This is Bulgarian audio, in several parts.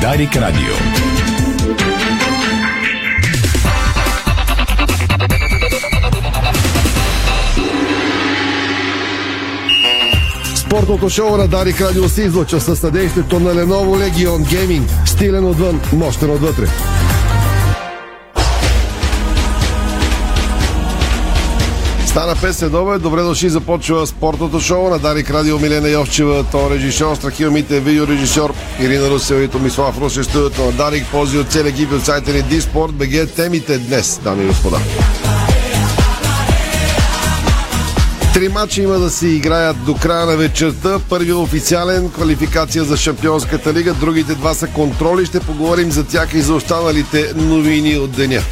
Дарик Радио. Спортното шоу на Дарик Радио се излъчва със съдействието на Lenovo Legion Gaming. Стилен отвън, мощен отвътре. Стана 5 следове. Добре дошли. Започва спортното шоу на Дарик Радио Милена Йовчева, то режисьор, Страхил Мите, видеорежисьор Ирина Русева и Томислав Русев, студиото на Дарик, пози от целия екип от сайта ни Диспорт, БГ. Темите днес, дами и господа. Три мача има да се играят до края на вечерта. Първи официален квалификация за Шампионската лига, другите два са контроли. Ще поговорим за тях и за останалите новини от деня.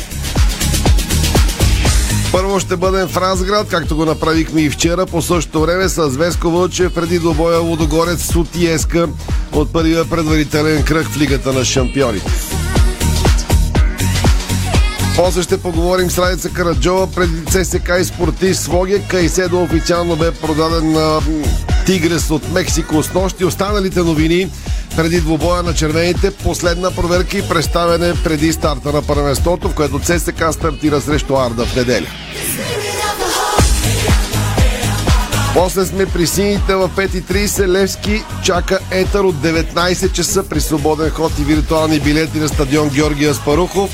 Първо ще бъдем в Разград, както го направихме и вчера, по същото време с Веско Вълчев преди двобоя Лудогорец Сутиеска от първия предварителен кръг в Лигата на шампионите. После ще поговорим с Радица Караджова преди ЦСК и спортист Своге. Кайседо официално бе продаден на Тигрес от Мексико с нощ и останалите новини преди двубоя на червените, последна проверка и представяне преди старта на първенството, в което ЦСК стартира срещу Арда в неделя. После сме при сините в 5.30. Левски чака етър от 19 часа при свободен ход и виртуални билети на стадион Георгия Спарухов.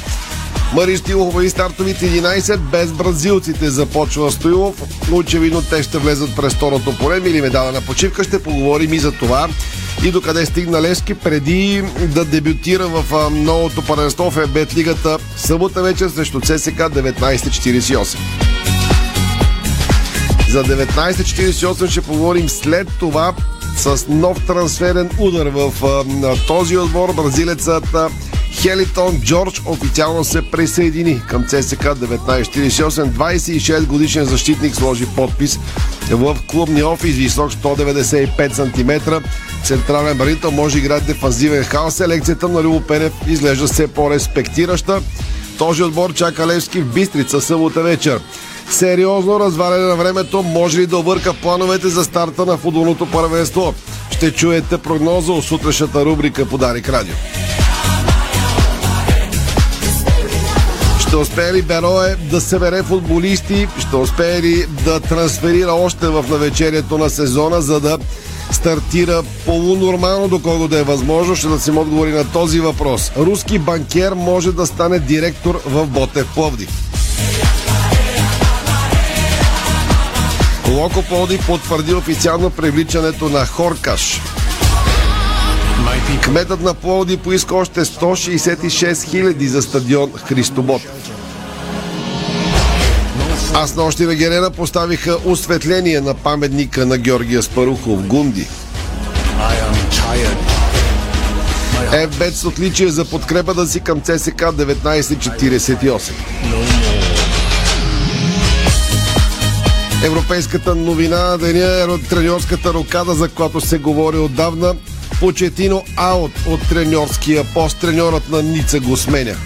Мари Стилов и стартовите 11 без бразилците започва Стоилов. Очевидно те ще влезат през второто поле. Или медала на почивка. Ще поговорим и за това и докъде стигна Левски преди да дебютира в новото паренство в ЕБЕТ лигата събота вечер срещу ЦСК 1948. За 19.48 ще поговорим след това с нов трансферен удар в този отбор. Бразилецът Хелитон Джордж официално се присъедини към ЦСК 1948. 26 годишен защитник сложи подпис в клубния офис, висок 195 см. Централен бранител може да играе дефанзивен хаос. Селекцията на Любо Пенев изглежда все по-респектираща. Този отбор чака Левски в Бистрица събота вечер. Сериозно разваляне на времето може ли да обърка плановете за старта на футболното първенство? Ще чуете прогноза от сутрешната рубрика Подарик Радио. Ще успее ли Берое да събере футболисти? Ще успее ли да трансферира още в навечерието на сезона, за да стартира полунормално, доколко да е възможно? Ще да си отговори на този въпрос. Руски банкер може да стане директор в Ботев Пловдив. Локо Плоди потвърди официално привличането на Хоркаш. Кметът на Плоди поиска още 166 хиляди за стадион Христобот. А с нощи на Герена поставиха осветление на паметника на Георгия Спарухов Гунди. ФБЕТ с отличие за подкрепата си към ЦСК 1948. Европейската новина на деня е треньорската рокада, за която се говори отдавна. Почетино аут от треньорския пост. Треньорът на Ница го сменя.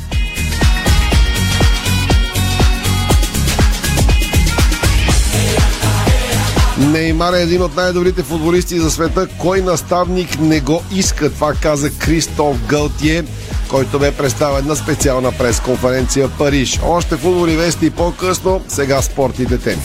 Неймар е един от най-добрите футболисти за света. Кой наставник не го иска? Това каза Кристоф Гълтие, който бе представен на специална пресконференция в Париж. Още футболи вести по-късно, сега спортните теми.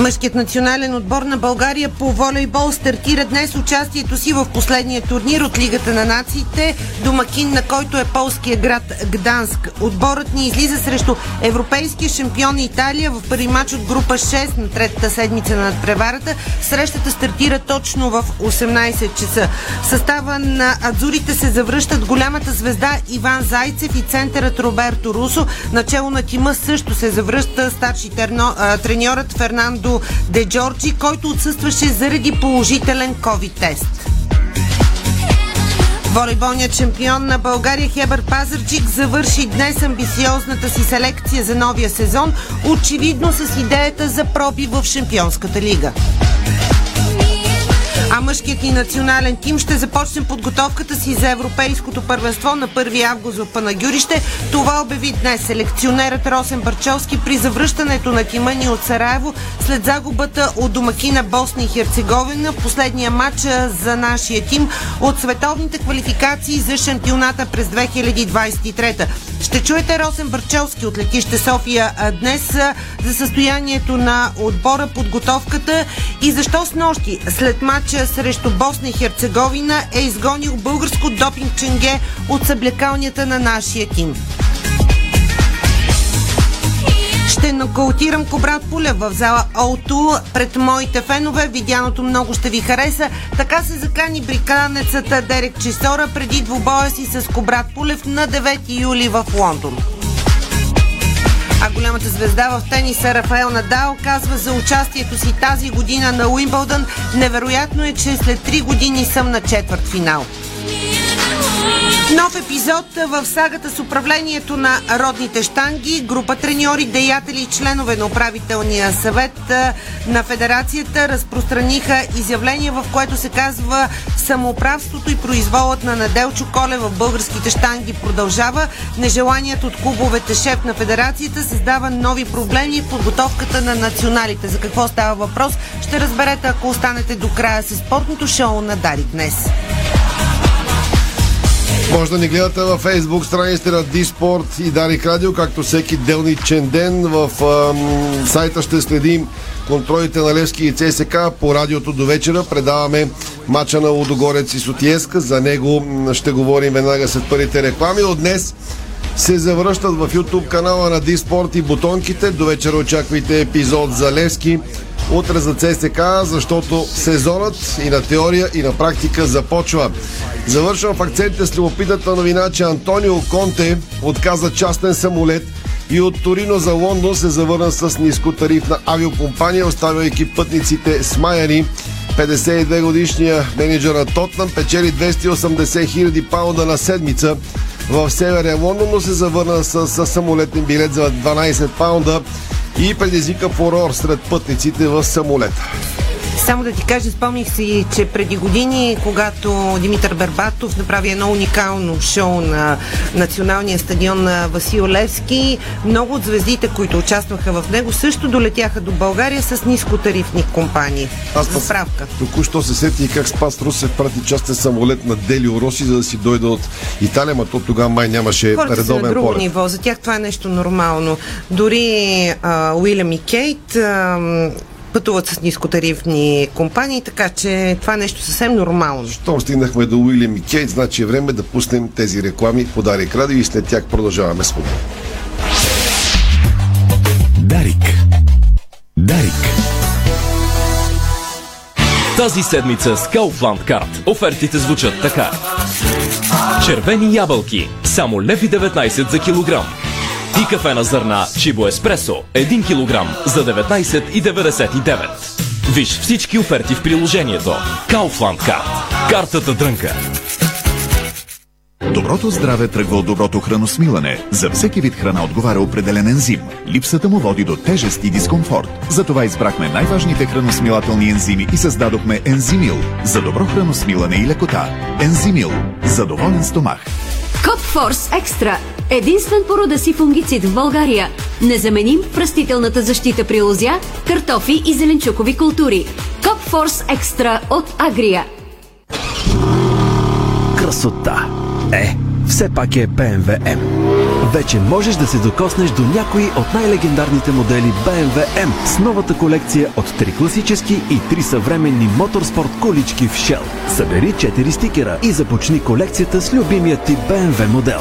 Мъжкият национален отбор на България по волейбол стартира днес участието си в последния турнир от Лигата на нациите, домакин на който е полския град Гданск. Отборът ни излиза срещу европейския шампион Италия в първи матч от група 6 на третата седмица на надпреварата. Срещата стартира точно в 18 часа. Състава на Адзурите се завръщат голямата звезда Иван Зайцев и центърът Роберто Русо. Начало на тима също се завръща старши терно, треньорът Фернандо Де Джорджи, който отсъстваше заради положителен COVID-тест. Волейболният шампион на България Хебър Пазарчик завърши днес амбициозната си селекция за новия сезон, очевидно с идеята за проби в Шампионската лига. Мъжкият ни национален тим ще започне подготовката си за Европейското първенство на 1 август в Панагюрище. Това обяви днес селекционерът Росен Барчовски при завръщането на тима ни от Сараево след загубата от домакина Босна и Херцеговина. Последния матч за нашия тим от световните квалификации за шампионата през 2023. Ще чуете Росен Барчовски от летище София днес за състоянието на отбора, подготовката и защо с нощи след матча срещу Босна и Херцеговина е изгонил българско допинг ченге от съблекалнята на нашия тим. Ще нокаутирам Кобрат Пуля в зала O2 пред моите фенове. Видяното много ще ви хареса. Така се закани бриканецата Дерек Чесора преди двубоя си с Кобрат Пулев на 9 юли в Лондон. А голямата звезда в тениса Рафаел Надал казва за участието си тази година на Уимбълдън. Невероятно е, че след 3 години съм на четвърт финал. Нов епизод в сагата с управлението на родните штанги. Група треньори, деятели и членове на управителния съвет на федерацията разпространиха изявление, в което се казва самоуправството и произволът на Наделчо Коле в българските штанги продължава. Нежеланият от клубовете шеф на федерацията създава нови проблеми в подготовката на националите. За какво става въпрос? Ще разберете, ако останете до края с спортното шоу на Дарик днес. Може да ни гледате във Facebook страниците на Диспорт и Дарик Радио, както всеки делничен ден. В ам, сайта ще следим контролите на Левски и ЦСК. По радиото до вечера предаваме мача на Лудогорец и Сотиеска. За него ще говорим веднага след първите реклами. От днес се завръщат в YouTube канала на Диспорт и бутонките. До вечера очаквайте епизод за Левски. Утре за ЦСК, защото сезонът и на теория и на практика започва. Завършвам в акцентите с любопитната новина, че Антонио Конте отказа частен самолет и от Торино за Лондон се завърна с нискотарифна авиокомпания, оставяйки пътниците смаяни. 52 годишния менеджер на Тотнам печели 280 хиляди паунда на седмица в Северен Лондон, но се завърна с, с самолетен билет за 12 паунда и предизвика фурор сред пътниците в самолета. Само да ти кажа, спомних си, че преди години, когато Димитър Бербатов направи едно уникално шоу на националния стадион на Васил Левски, много от звездите, които участваха в него, също долетяха до България с нискотарифни компании. Аз За справка. Току-що се сети как Спас Русев прати частен самолет на Делио Роси, за да си дойде от Италия, но то тогава май нямаше Хората са на редовен друго полет. ниво. За тях това е нещо нормално. Дори а, Уилям и Кейт а, пътуват с нискотарифни компании, така че това е нещо съвсем нормално. Щом стигнахме до Уилям и Кейт, значи е време да пуснем тези реклами по Дарик Радио и след тях продължаваме с. Дарик. Дарик. Тази седмица с Kaufland Card офертите звучат така. Червени ябълки само лев и 19 за килограм. И кафе на зърна Чибо Еспресо 1 килограм за 19,99. Виж всички оферти в приложението. Kaufland Card. Картата дрънка. Доброто здраве тръгва от доброто храносмилане. За всеки вид храна отговаря определен ензим. Липсата му води до тежест и дискомфорт. Затова избрахме най-важните храносмилателни ензими и създадохме Ензимил за добро храносмилане и лекота. Ензимил за доволен стомах. Копфорс Екстра. Единствен по рода си фунгицид в България. Незаменим в растителната защита при лозя, картофи и зеленчукови култури. Копфорс Екстра от Агрия. Красота! Е, все пак е M. Вече можеш да се докоснеш до някои от най-легендарните модели BMW M с новата колекция от три класически и три съвременни моторспорт колички в Shell. Събери 4 стикера и започни колекцията с любимия ти BMW модел.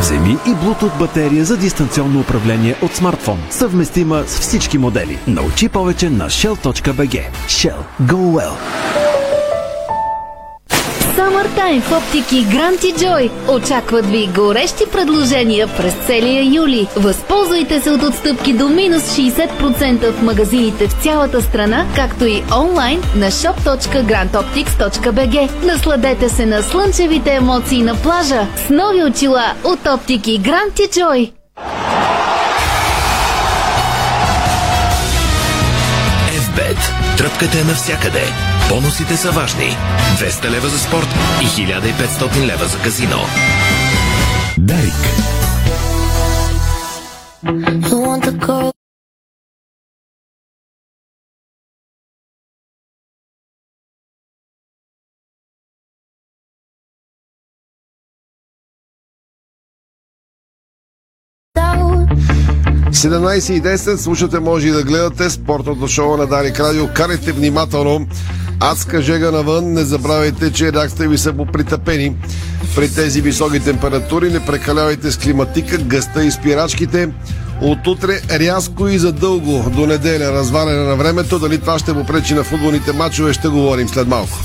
Вземи и Bluetooth батерия за дистанционно управление от смартфон, съвместима с всички модели. Научи повече на shell.bg. Shell. Go well! Summertime в оптики Гранти Джой. Очакват ви горещи предложения през целия юли. Възползвайте се от отстъпки до минус 60% в магазините в цялата страна, както и онлайн на shop.grantoptics.bg. Насладете се на слънчевите емоции на плажа с нови очила от оптики Гранти Джой. FBET. Тръпката е навсякъде. Бонусите са важни. 200 лева за спорт и 1500 лева за казино. Дарик. И 10 слушате, може и да гледате спортното шоу на Дарик Радио. Карайте внимателно. Адска жега навън. Не забравяйте, че реакциите ви са попритъпени. При тези високи температури не прекалявайте с климатика, гъста и спирачките. От утре рязко и задълго до неделя разваляне на времето. Дали това ще попречи на футболните матчове, ще говорим след малко.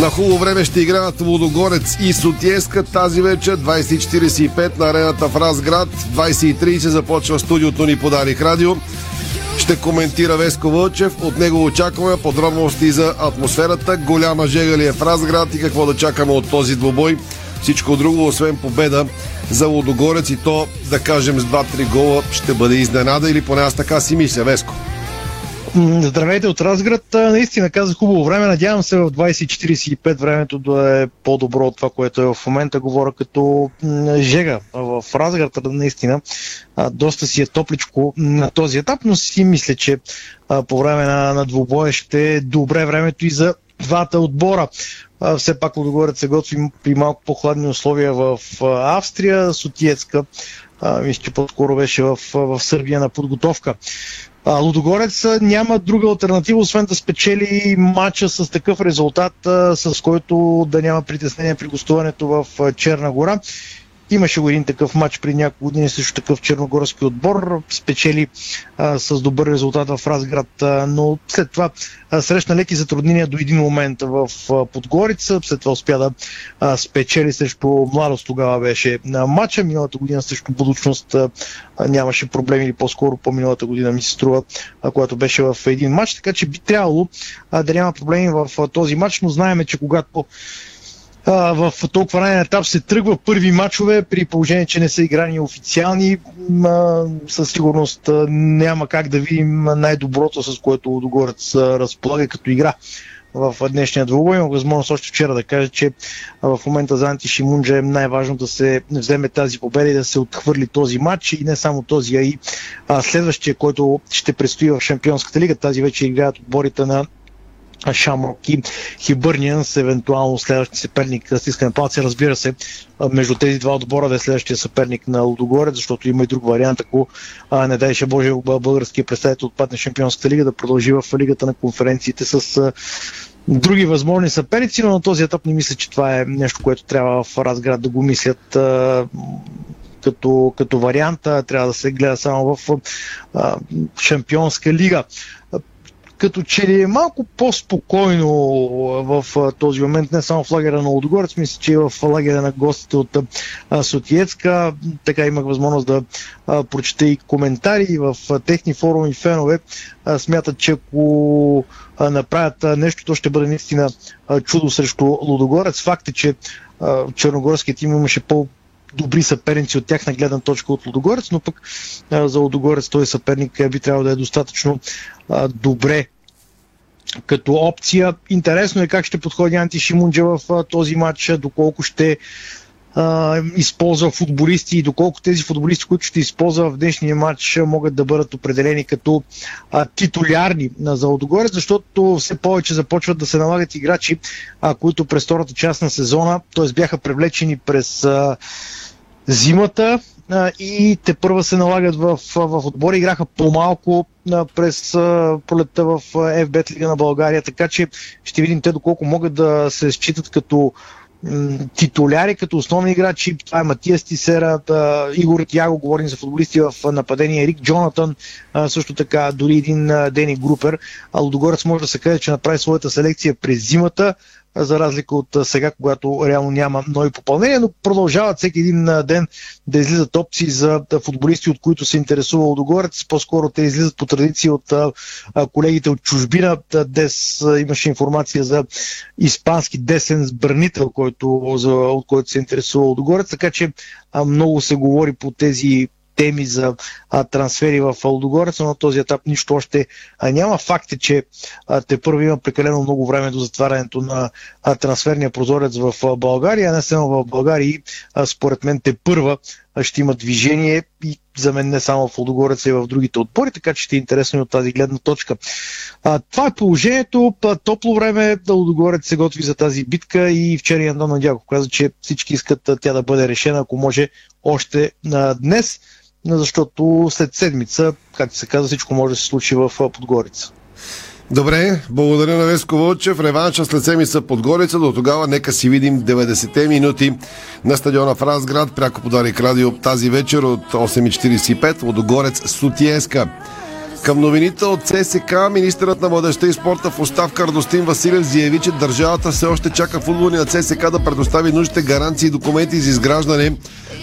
На хубаво време ще играят Лудогорец и Сотиеска тази вечер 20.45 на арената в Разград. 20.30 започва студиото ни Подарих радио. Ще коментира Веско Вълчев. От него очакваме подробности за атмосферата. Голяма жега ли е в Разград и какво да чакаме от този двобой. Всичко друго, освен победа за Лудогорец и то, да кажем, с 2-3 гола ще бъде изненада или поне аз така си мисля, Веско. Здравейте от Разград. Наистина казах хубаво време. Надявам се в 2045 времето да е по-добро от това, което е в момента. Говоря като жега в Разград. Наистина доста си е топличко на този етап, но си мисля, че по време на, на двубоя ще е добре времето и за двата отбора. Все пак Лудогорец се готви при малко по-хладни условия в Австрия. Сотиецка мисля, че по-скоро беше в, в Сърбия на подготовка. А, Лудогорец няма друга альтернатива, освен да спечели матча с такъв резултат, с който да няма притеснение при гостуването в Черна гора. Имаше го един такъв матч при няколко години също такъв черногорски отбор. Спечели а, с добър резултат в Разград, а, но след това а, срещна леки затруднения до един момент в а, Подгорица. След това успя да а, спечели срещу Младост. Тогава беше на матча. Миналата година срещу Будучност а, нямаше проблеми или по-скоро по-миналата година ми се струва, а, когато беше в един матч. Така че би трябвало а, да няма проблеми в а, този матч, но знаеме, че когато а, в толкова ранен етап се тръгва първи матчове, при положение, че не са играни официални. А, със сигурност а, няма как да видим най-доброто, с което Лудогорец разполага като игра в днешния двубой. Има възможност още вчера да кажа, че в момента за Анти Шимунджа е най-важно да се вземе тази победа и да се отхвърли този матч и не само този, а и следващия, който ще предстои в Шампионската лига. Тази вече играят отборите на Шамрок и Хибърнианс, евентуално следващия съперник стискане палци. Разбира се, между тези два отбора да е следващия съперник на Лудогорец, защото има и друг вариант, ако а, не дайше Боже българския представител отпадне Шампионската лига да продължи в лигата на конференциите с други възможни съперници, но на този етап не мисля, че това е нещо, което трябва в Разград да го мислят като, като вариант. Трябва да се гледа само в а, Шампионска лига като че ли е малко по-спокойно в този момент, не само в лагера на Лодогорец, мисля, че и в лагера на гостите от Сотиецка. Така имах възможност да прочета и коментари в техни форуми фенове. Смятат, че ако направят нещо, то ще бъде наистина чудо срещу Лудогорец. Факт е, че черногорският тим имаше по добри съперници от тяхна гледна точка от Лудогорец, но пък а, за Лудогорец този съперник би трябвало да е достатъчно а, добре като опция. Интересно е как ще подходи Анти Шимунджа в а, този матч, доколко ще а, използва футболисти и доколко тези футболисти, които ще използва в днешния матч, могат да бъдат определени като а, титулярни на Залодогорец, защото все повече започват да се налагат играчи, а, които през втората част на сезона, т.е. бяха привлечени през а, зимата и те първа се налагат в, в отбори. Играха по-малко през пролетта в FBET Лига на България, така че ще видим те доколко могат да се считат като титуляри като основни играчи. Това е Матия Стисера, Игор Тяго, говорим за футболисти в нападение, Рик Джонатан, също така дори един Дени Групер. А Лудогорец може да се каже, че направи своята селекция през зимата за разлика от сега, когато реално няма нови попълнения, но продължават всеки един ден да излизат опции за футболисти, от които се интересува Лодогорец. По-скоро те излизат по традиция от колегите от чужбина. Днес имаше информация за испански десен сбърнител, който, от който се интересува Лодогорец, така че много се говори по тези теми за а, трансфери в Лудогорец, но на този етап нищо още а, няма. Факт е, че а, те първо има прекалено много време до затварянето на а, трансферния прозорец в а, България, не само в България и а, според мен те първа ще има движение и за мен не само в Лудогорец, а и в другите отбори, така че ще е интересно и от тази гледна точка. А, това е положението. Топло време да Лудогорец се готви за тази битка и вчера Андон Надяков каза, че всички искат тя да бъде решена, ако може още а, днес, защото след седмица, както се казва, всичко може да се случи в Подгорица. Добре, благодаря на Веско Вълчев. Реванша след седмица Подгорица. До тогава нека си видим 90-те минути на стадиона в Разград. Пряко подарик радио тази вечер от 8.45. Водогорец Сутиеска. Към новините от ЦСК, министърът на младеща и спорта в оставка Радостин Василев заяви, че държавата все още чака футболния ЦСК да предостави нужните гаранции и документи за изграждане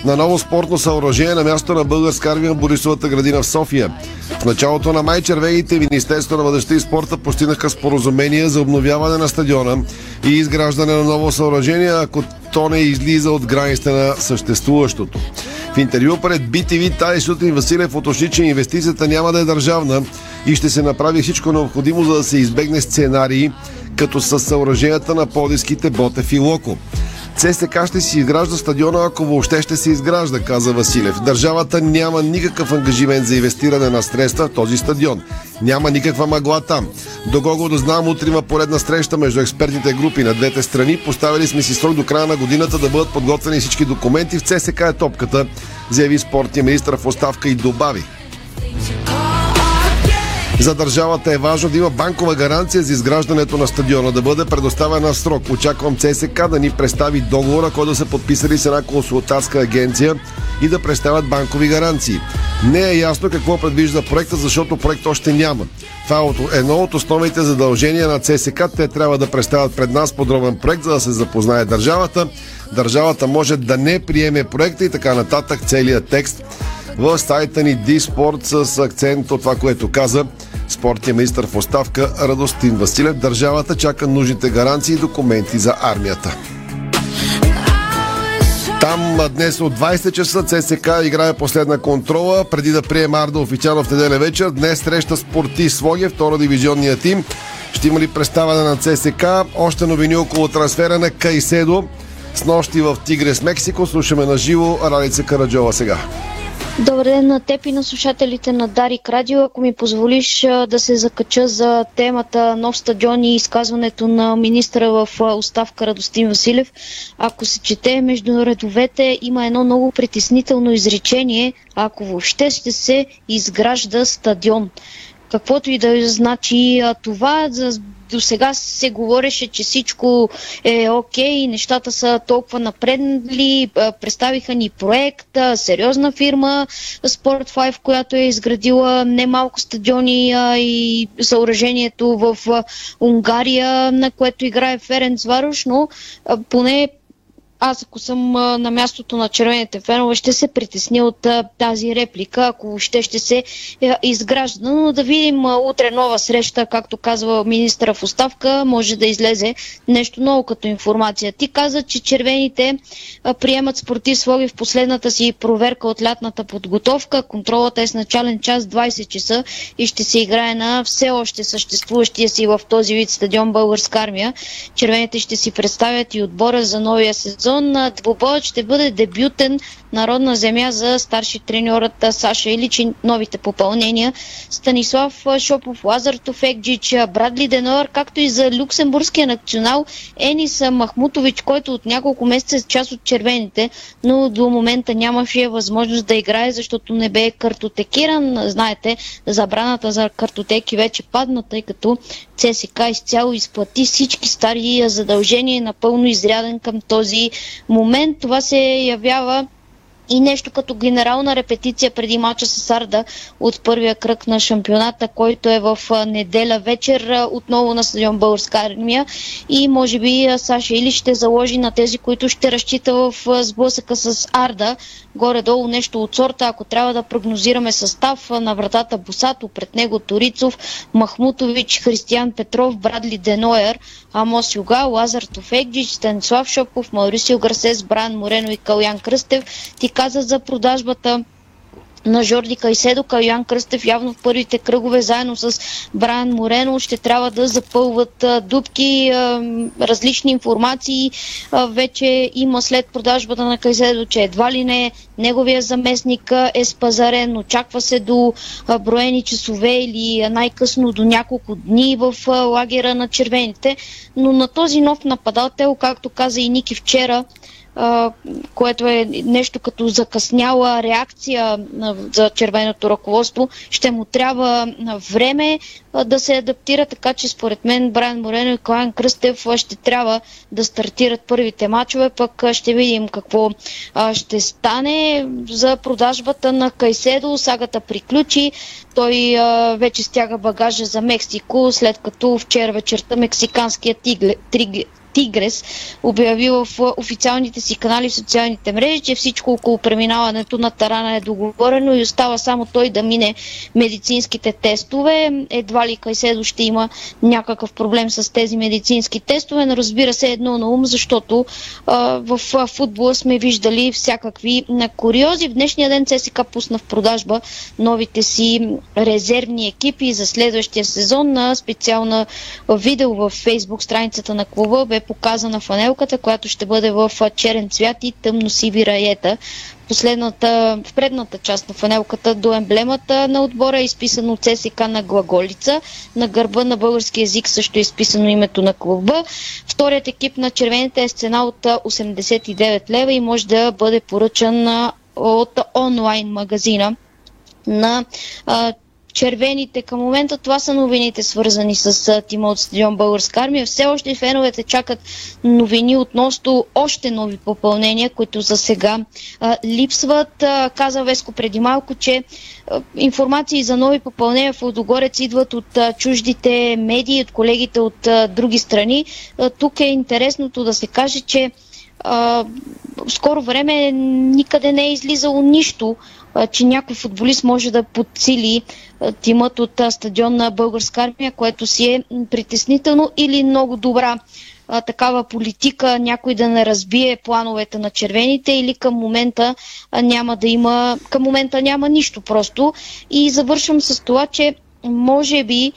на ново спортно съоръжение на място на българска армия Борисовата градина в София. В началото на май червените Министерство на младеща и спорта постигнаха споразумение за обновяване на стадиона и изграждане на ново съоръжение, ако то не излиза от границите на съществуващото. В интервю пред BTV тази сутрин Василев уточни, че инвестицията няма да е държавна и ще се направи всичко необходимо, за да се избегне сценарии, като с съоръженията на подиските Ботев и Локо. ЦСК ще си изгражда стадиона, ако въобще ще се изгражда, каза Василев. Държавата няма никакъв ангажимент за инвестиране на средства в този стадион. Няма никаква мъгла там. До колко да знам, утре има поредна среща между експертните групи на двете страни. Поставили сме си срок до края на годината да бъдат подготвени всички документи. В ЦСК е топката, заяви спортния министр в оставка и добави. За държавата е важно да има банкова гаранция за изграждането на стадиона, да бъде предоставена срок. Очаквам ЦСК да ни представи договора, който да са подписали с една консултантска агенция и да представят банкови гаранции. Не е ясно какво предвижда проекта, защото проект още няма. Това е едно от основните задължения на ЦСК. Те трябва да представят пред нас подробен проект, за да се запознае държавата. Държавата може да не приеме проекта и така нататък целият текст в сайта ни Диспорт с акцент от това, което каза спортния министр в оставка Радостин Василев. Държавата чака нужните гаранции и документи за армията. Там днес от 20 часа ЦСК играе последна контрола, преди да приеме Арда официално в неделя вечер. Днес среща Спорти Своге, втора дивизионния тим. Ще има ли представяне на ЦСК? Още новини около трансфера на Кайседо. С нощи в Тигрес, Мексико. Слушаме на живо Ралица Караджова сега. Добър ден на теб и на слушателите на Дарик Радио. Ако ми позволиш да се закача за темата нов стадион и изказването на министра в оставка Радостин Василев, ако се чете между редовете, има едно много притеснително изречение, ако въобще ще се изгражда стадион каквото и да значи това. За, до сега се говореше, че всичко е окей, нещата са толкова напреднали, представиха ни проект, сериозна фирма Sport 5, която е изградила немалко стадиони и съоръжението в Унгария, на което играе Ференц Варуш, но поне аз ако съм на мястото на червените фенове, ще се притесня от тази реплика, ако ще ще се а, изгражда. Но да видим утре нова среща, както казва министра в оставка, може да излезе нещо ново като информация. Ти каза, че червените приемат спорти своги в последната си проверка от лятната подготовка. Контролът е с начален час 20 часа и ще се играе на все още съществуващия си в този вид стадион Българска армия. Червените ще си представят и отбора за новия сезон сезон двубоят ще бъде дебютен народна земя за старши треньорът Саша Илич новите попълнения Станислав Шопов, Лазар Тофекджич, Брадли Денор, както и за люксембургския национал Енис Махмутович, който от няколко месеца е част от червените, но до момента нямаше възможност да играе, защото не бе картотекиран. Знаете, забраната за картотеки вече падна, тъй като ЦСК изцяло изплати всички стари задължения, напълно изряден към този момент. Това се явява и нещо като генерална репетиция преди мача с Арда от първия кръг на шампионата, който е в неделя вечер отново на стадион Българска армия и може би Саша Или ще заложи на тези, които ще разчита в сблъсъка с Арда. Горе-долу нещо от сорта, ако трябва да прогнозираме състав на вратата Босато, пред него Торицов, Махмутович, Християн Петров, Брадли Деноер, Амос Юга, Лазар Тофекджич, Станислав Шопов, Маурисио Гарсес, Бран Морено и Калян Кръстев. Ти каза за продажбата на Жорди Кайседо, Кайоан Кръстев явно в първите кръгове заедно с Брайан Морено ще трябва да запълват а, различни информации. Вече има след продажбата на Кайседо, че едва ли не неговия заместник е спазарен. Очаква се до броени часове или най-късно до няколко дни в лагера на червените. Но на този нов нападател, както каза и Ники вчера, което е нещо като закъсняла реакция за червеното ръководство, ще му трябва време да се адаптира, така че според мен Брайан Морено и Клайн Кръстев ще трябва да стартират първите матчове, пък ще видим какво ще стане за продажбата на Кайседо. Сагата приключи. Той вече стяга багажа за Мексико, след като вчера вечерта мексиканският тигли, Тигрес обяви в официалните си канали в социалните мрежи, че всичко около преминаването на Тарана е договорено и остава само той да мине медицинските тестове. Едва ли Кайседо ще има някакъв проблем с тези медицински тестове, но разбира се едно на ум, защото а, в футбола сме виждали всякакви на куриози. В днешния ден ЦСКА пусна в продажба новите си резервни екипи за следващия сезон на специална видео в фейсбук страницата на клуба бе показана фанелката, която ще бъде в черен цвят и тъмно-сиви раета. Последната, в предната част на фанелката до емблемата на отбора е изписано ЦСК на глаголица. На гърба на български язик също е изписано името на клуба. Вторият екип на червените е с цена от 89 лева и може да бъде поръчан от онлайн магазина на червените. Към момента това са новините, свързани с тима от стадион Българска армия. Все още феновете чакат новини относно още нови попълнения, които за сега а, липсват. А, каза Веско преди малко, че а, информации за нови попълнения в Лодогорец идват от а, чуждите медии, от колегите от а, други страни. А, тук е интересното да се каже, че а, скоро време никъде не е излизало нищо че някой футболист може да подсили тимът от стадион на Българска армия, което си е притеснително или много добра такава политика, някой да не разбие плановете на червените или към момента няма да има, към момента няма нищо просто. И завършвам с това, че може би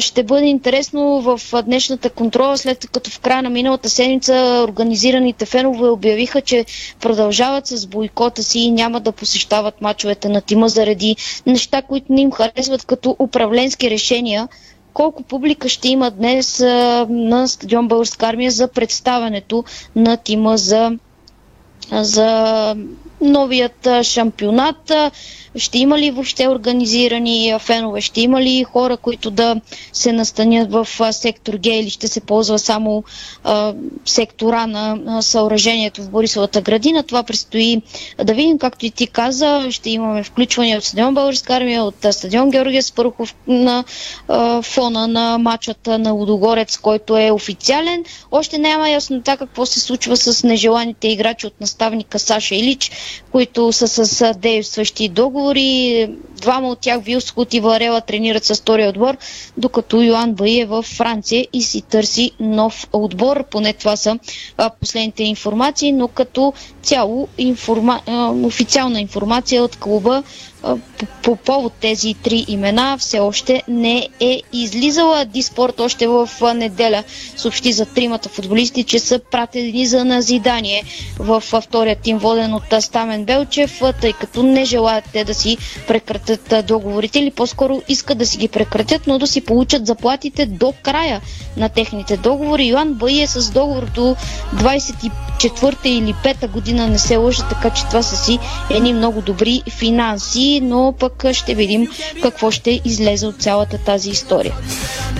ще бъде интересно в днешната контрола, след като в края на миналата седмица организираните фенове обявиха, че продължават с бойкота си и няма да посещават мачовете на тима заради неща, които не им харесват като управленски решения. Колко публика ще има днес на стадион Българска армия за представянето на тима за, за новият шампионат? Ще има ли въобще организирани фенове? Ще има ли хора, които да се настанят в сектор Г или ще се ползва само а, сектора на съоръжението в Борисовата градина? Това предстои да видим. Както и ти каза, ще имаме включване от стадион Българска армия, от стадион Георгия Спърхов на а, фона на матчата на Лудогорец, който е официален. Още няма яснота какво се случва с нежеланите играчи от наставника Саша Илич, които са с действащи договори. Двама от тях, Вилскот и Варела, тренират с втория отбор, докато Йоан Баи е във Франция и си търси нов отбор. Поне това са последните информации, но като цяло информа... официална информация от клуба по, по повод тези три имена все още не е излизала. Диспорт още в неделя съобщи за тримата футболисти, че са пратени за назидание в втория тим воден от Стамен Белчев, тъй като не желаят те да си прекратят договорите или по-скоро искат да си ги прекратят, но да си получат заплатите до края на техните договори. Йоан Баи е с договор до 24-та или 5-та година, не се лъжа, така че това са си едни много добри финанси, но пък ще видим какво ще излезе от цялата тази история.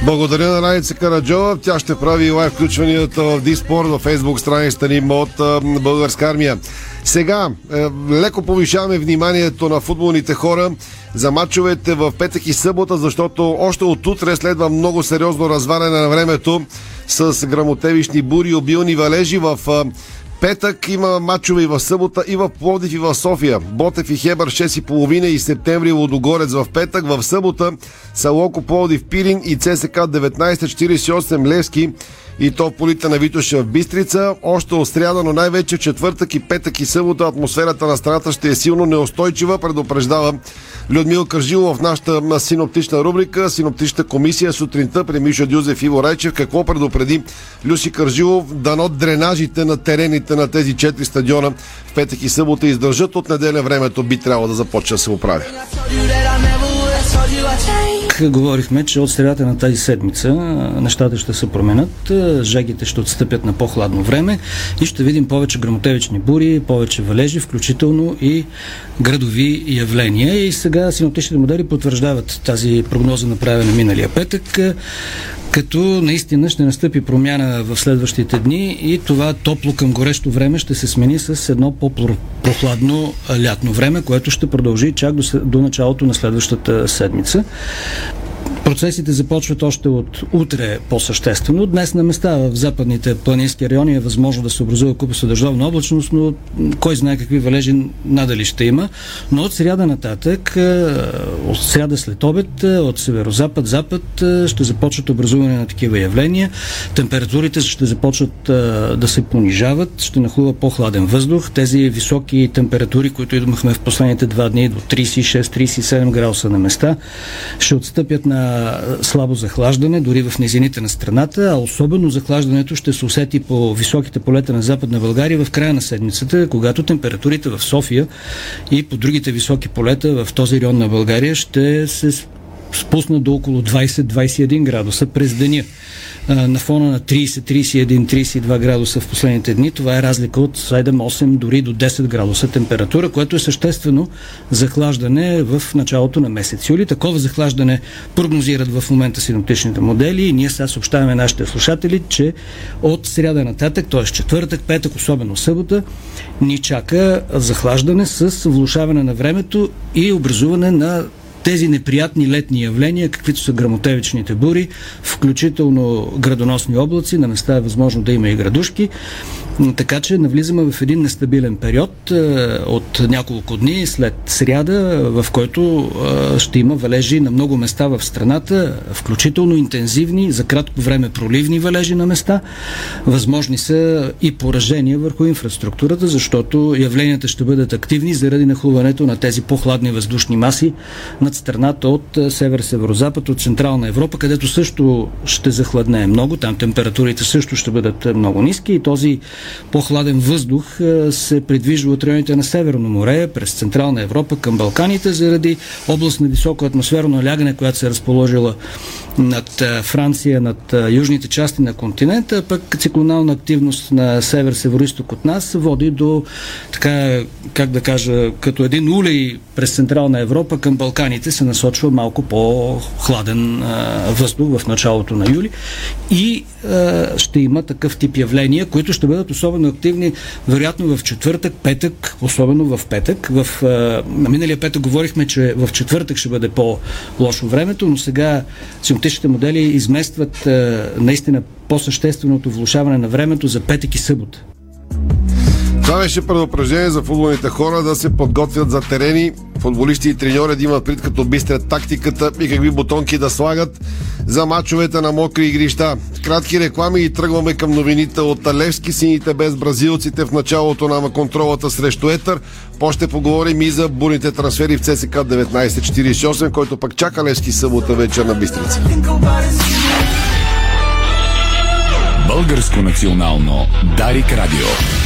Благодаря на Раница Караджова. Тя ще прави лайв включванията в Диспорт, в фейсбук страницата ни от Българска армия. Сега, е, леко повишаваме вниманието на футболните хора за матчовете в петък и събота, защото още от утре следва много сериозно разваляне на времето с грамотевични бури и обилни валежи в петък има матчове и в събота, и в Пловдив, и в София. Ботев и Хебър 6,5 и септември Лодогорец в петък. В събота са Локо Пловдив Пирин и ЦСК 1948 Левски и то полите на Витоша в Бистрица. Още от сряда, но най-вече в четвъртък и петък и събота атмосферата на страната ще е силно неустойчива, предупреждава Людмил Кържило в нашата синоптична рубрика. Синоптичната комисия сутринта при Миша Дюзев и Райчев. Какво предупреди Люси Кържилов? Дано дренажите на терените на тези четири стадиона в петък и събота издържат от неделя времето би трябвало да започне да се оправя. Говорихме, че от средата на тази седмица нещата ще се променят, жегите ще отстъпят на по-хладно време и ще видим повече грамотевични бури, повече валежи, включително и градови явления. И сега синоптичните модели потвърждават тази прогноза, направена миналия петък като наистина ще настъпи промяна в следващите дни и това топло към горещо време ще се смени с едно по-прохладно лятно време, което ще продължи чак до, до началото на следващата седмица. Процесите започват още от утре по-съществено. Днес на места в западните планински райони е възможно да се образува купа с дъждовна облачност, но кой знае какви валежи надали ще има. Но от сряда нататък, е, от сряда след обед, е, от северо-запад, запад е, ще започват образуване на такива явления. Температурите ще започват да се понижават, ще нахлува по-хладен въздух. Тези високи температури, които имахме в последните два дни до 36-37 градуса на места, ще отстъпят на слабо захлаждане, дори в низините на страната, а особено захлаждането ще се усети по високите полета на Западна България в края на седмицата, когато температурите в София и по другите високи полета в този район на България ще се спуснат до около 20-21 градуса през деня на фона на 30, 31, 32 градуса в последните дни. Това е разлика от 7, 8, дори до 10 градуса температура, което е съществено захлаждане в началото на месец юли. Такова захлаждане прогнозират в момента синоптичните модели и ние сега съобщаваме нашите слушатели, че от сряда нататък, т.е. четвъртък, петък, особено събота, ни чака захлаждане с влушаване на времето и образуване на тези неприятни летни явления, каквито са грамотевичните бури, включително градоносни облаци, на места е възможно да има и градушки, така че навлизаме в един нестабилен период е, от няколко дни след сряда, в който е, ще има валежи на много места в страната, включително интензивни, за кратко време проливни валежи на места. Възможни са и поражения върху инфраструктурата, защото явленията ще бъдат активни заради нахлуването на тези по-хладни въздушни маси над страната от е, север-северозапад, от Централна Европа, където също ще захладнее много. Там температурите също ще бъдат много ниски и този по-хладен въздух се придвижва от районите на Северно море през Централна Европа към Балканите заради област на високо атмосферно налягане, която се е разположила над Франция, над южните части на континента, пък циклонална активност на север-североисток от нас води до, така, как да кажа, като един улей през Централна Европа към Балканите се насочва малко по-хладен въздух в началото на юли. И ще има такъв тип явления, които ще бъдат особено активни, вероятно в четвъртък, петък, особено в петък. В, а, на миналия петък говорихме, че в четвъртък ще бъде по-лошо времето, но сега синоптичните модели изместват наистина по-същественото влушаване на времето за петък и събота. Това беше предупреждение за футболните хора да се подготвят за терени, футболисти и треньори да имат пред като бистрят тактиката и какви бутонки да слагат за мачовете на мокри игрища. Кратки реклами и тръгваме към новините от Левски, сините без бразилците в началото на контролата срещу Етър. По поговорим и за бурните трансфери в ЦСК 1948, който пък чака Левски събота вечер на Бистрица. Българско национално Дарик Радио.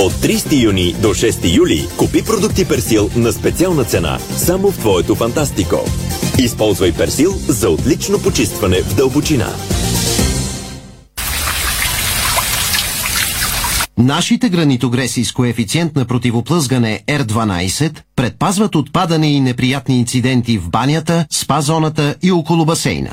От 30 юни до 6 юли купи продукти Персил на специална цена само в твоето Фантастико. Използвай Персил за отлично почистване в дълбочина. Нашите гранитогреси с коефициент на противоплъзгане R12 предпазват от падане и неприятни инциденти в банята, спа зоната и около басейна.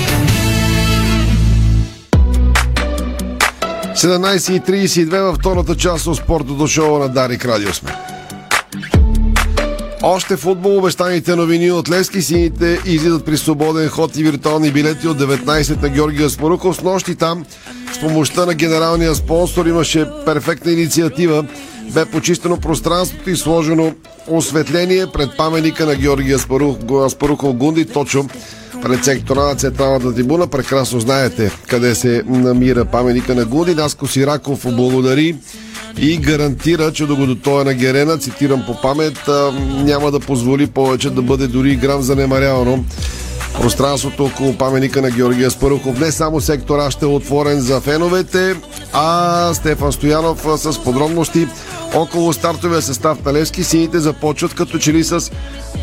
17.32 във втората част от спортното шоу на Дарик Радио сме. Още футбол обещаните новини от Лески сините излизат при свободен ход и виртуални билети от 19 на Георгия Споруков. С нощи там с помощта на генералния спонсор имаше перфектна инициатива. Бе почистено пространството и сложено осветление пред паменика на Георгия Споруков Гунди, точно пред сектора на централната трибуна. Прекрасно знаете къде се намира паменика на Гунди. Наско Сираков благодари и гарантира, че докато той е на Герена, цитирам по памет, няма да позволи повече да бъде дори грам занемарявано пространството около паменика на Георгия Спарухов. Не само сектора ще е отворен за феновете, а Стефан Стоянов с подробности около стартовия състав на Левски. Сините започват като че ли с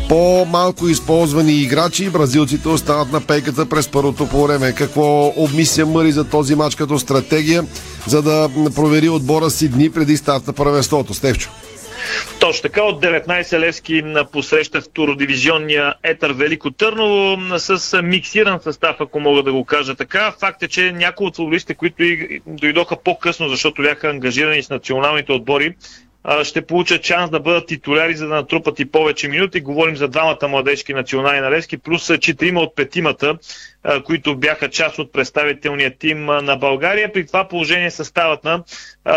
по-малко използвани играчи. Бразилците остават на пейката през първото по време. Какво обмисля Мъри за този матч като стратегия, за да провери отбора си дни преди старт на първенството? Стевчо. Точно така, от 19 Левски посреща втородивизионния Етър Велико Търново с миксиран състав, ако мога да го кажа така. Факт е, че някои от футболистите, които и дойдоха по-късно, защото бяха ангажирани с националните отбори, ще получат шанс да бъдат титуляри, за да натрупат и повече минути. Говорим за двамата младежки национални нарезки, плюс четирима от петимата, които бяха част от представителния тим на България. При това положение съставът на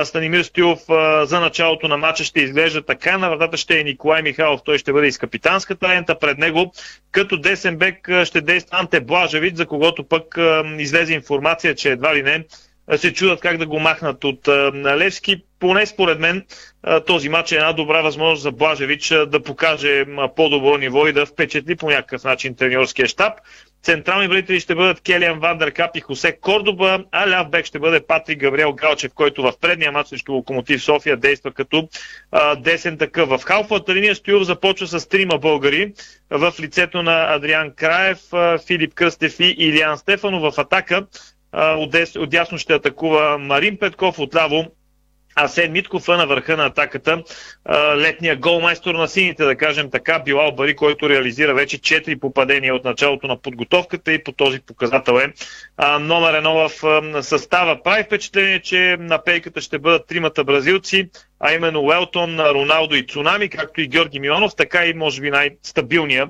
Станимир Стоилов за началото на матча ще изглежда така. На вратата ще е Николай Михайлов, той ще бъде из капитанската лента. Пред него като десен бек ще действа Анте Блажевич, за когото пък излезе информация, че едва ли не се чудат как да го махнат от Левски. Поне според мен този матч е една добра възможност за Блажевич да покаже по-добро ниво и да впечатли по някакъв начин треньорския щаб. Централни вредители ще бъдат Келиан Вандеркап и Хосе Кордоба, а ляв бек ще бъде Патрик Габриел Галчев, който в предния матч срещу Локомотив София действа като а, десен такъв. В халфовата линия Стоюв започва с трима българи в лицето на Адриан Краев, Филип Кръстев и Илиан Стефанов в атака. От дясно ще атакува Марин Петков, отляво Асен Митков на върха на атаката. Летния голмайстор на сините, да кажем така, Билал Бари, който реализира вече 4 попадения от началото на подготовката и по този показател е номер едно в състава. Прави впечатление, че на пейката ще бъдат тримата бразилци, а именно Уелтон, Роналдо и Цунами, както и Георги Милонов, така и може би най-стабилният